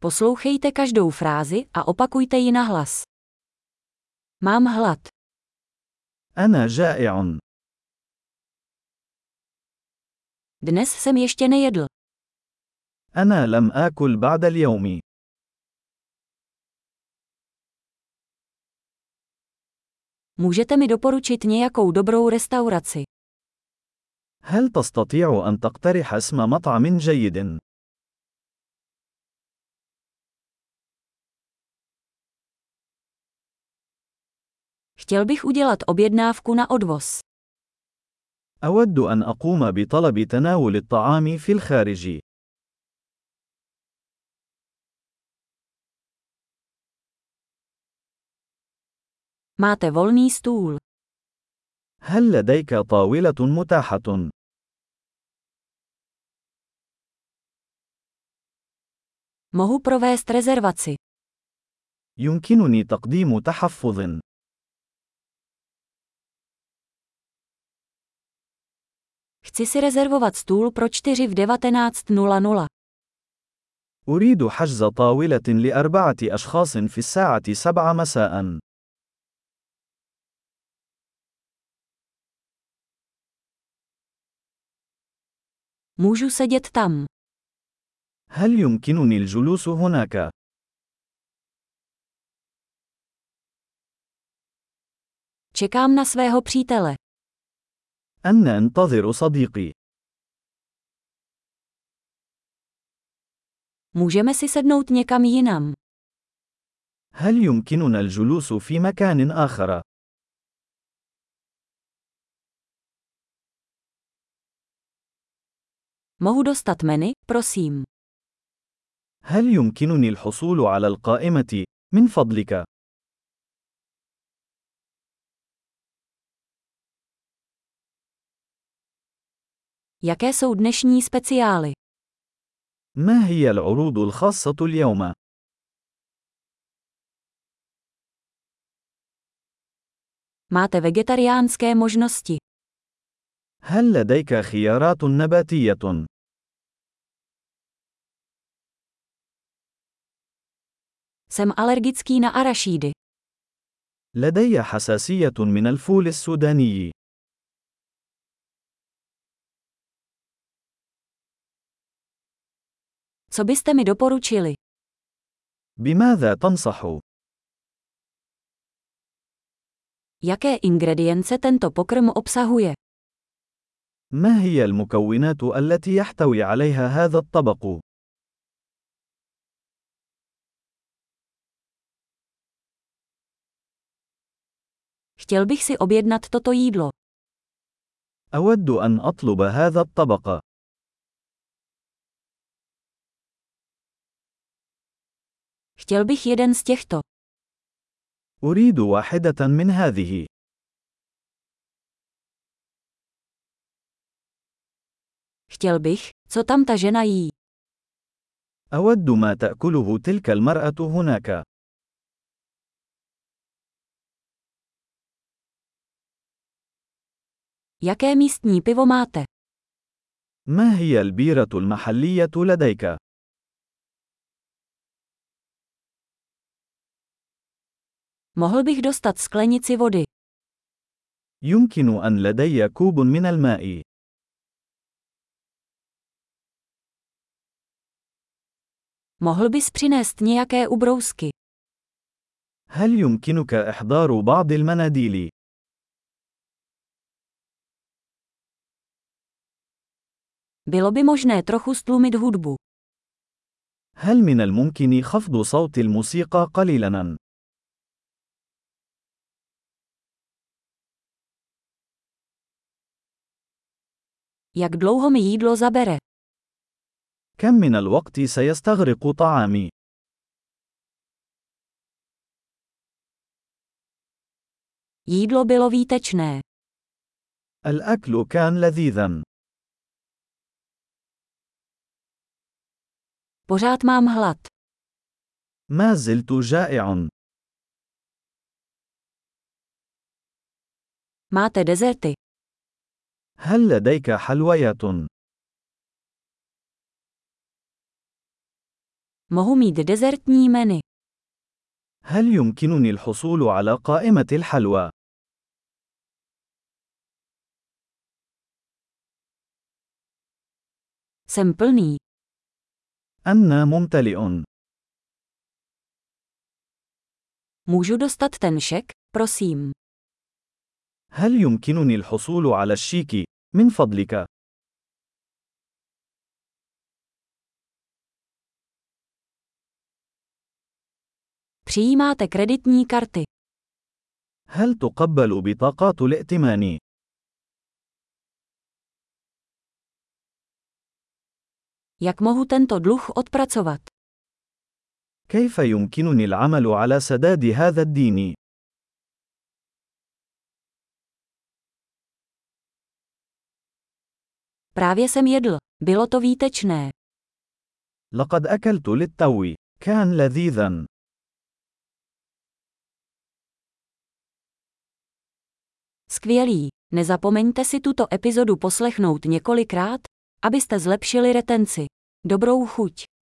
Poslouchejte každou frázi a opakujte ji na hlas. Mám hlad. أنا جائع. Dnes jsem ještě nejedl. أنا لم آكل بعد اليوم. Můžete mi doporučit nějakou dobrou restauraci? هل تستطيع أن تقترح اسم مطعم جيد؟ Chtěl bych udělat objednávku na odvoz. أود أن أقوم بطلب تناول الطعام في الخارج. Máte volný stůl. هل لديك طاولة متاحة؟ Mohu provést rezervaci. يمكنني تقديم تحفظ. Chci si rezervovat stůl pro 4 v 19.00. أريد حجز طاولة لأربعة أشخاص في الساعة 7 مساء. Můžu sedět tam. هل يمكنني الجلوس هناك؟ Čekám na svého přítele. أنا أنتظر صديقي. Můžeme si sednout někam jinam. هل يمكننا الجلوس في مكان آخر؟ Mohu dostat menu, prosím. هل يمكنني الحصول على القائمة؟ من فضلك. Jaké jsou dnešní speciály? ما هي العروض الخاصة اليوم؟ Máte vegetariánské možnosti. هل لديك خيارات نباتية؟ Jsem alergický na arašídy. لدي حساسية من الفول السوداني. Co byste mi doporučili? بماذا تنصح؟ Jaké ingredience tento pokrm obsahuje? ما هي المكونات التي يحتوي عليها هذا الطبق؟ Chtěl bych si objednat toto jídlo. أود أن أطلب هذا الطبق. Chtěl bych jeden z těchto. أريد واحدة من هذه. Chtěl bych, co tam ta žena jí. أود ما تأكله تلك المرأة هناك. Jaké místní pivo máte? ما هي البيرة المحلية لديك؟ Mohl bych dostat sklenici vody. يمكن أن لدي كوب من الماء. Mohl bys přinést nějaké ubrousky. هل يمكنك إحضار بعض المناديل؟ Bylo by možné trochu stlumit hudbu. هل من الممكن خفض صوت الموسيقى قليلاً؟ Jak dlouho mi jídlo zabere? كم من الوقت سيستغرق طعامي؟ Jídlo bylo výtečné. الأكل كان لذيذاً. Pořád mám hlad. ما زلت جائع. Máte dezerty. هل لديك حلويات؟ Mohu mít dezertní menu. هل يمكنني الحصول على قائمة الحلوى؟ Jsem plný. أنا ممتلئ. Můžu dostat ten šek, prosím. هل يمكنني الحصول على الشيك؟ من فضلك. Přijímáte kreditní karty. هل تقبل بطاقات الائتمان؟ Jak mohu tento dluh odpracovat? كيف يمكنني العمل على سداد هذا الدين؟ Právě jsem jedl. Bylo to výtečné. لقد أكلت للتو. كان لذيذا. Skvělý. Nezapomeňte si tuto epizodu poslechnout několikrát, abyste zlepšili retenci. Dobrou chuť.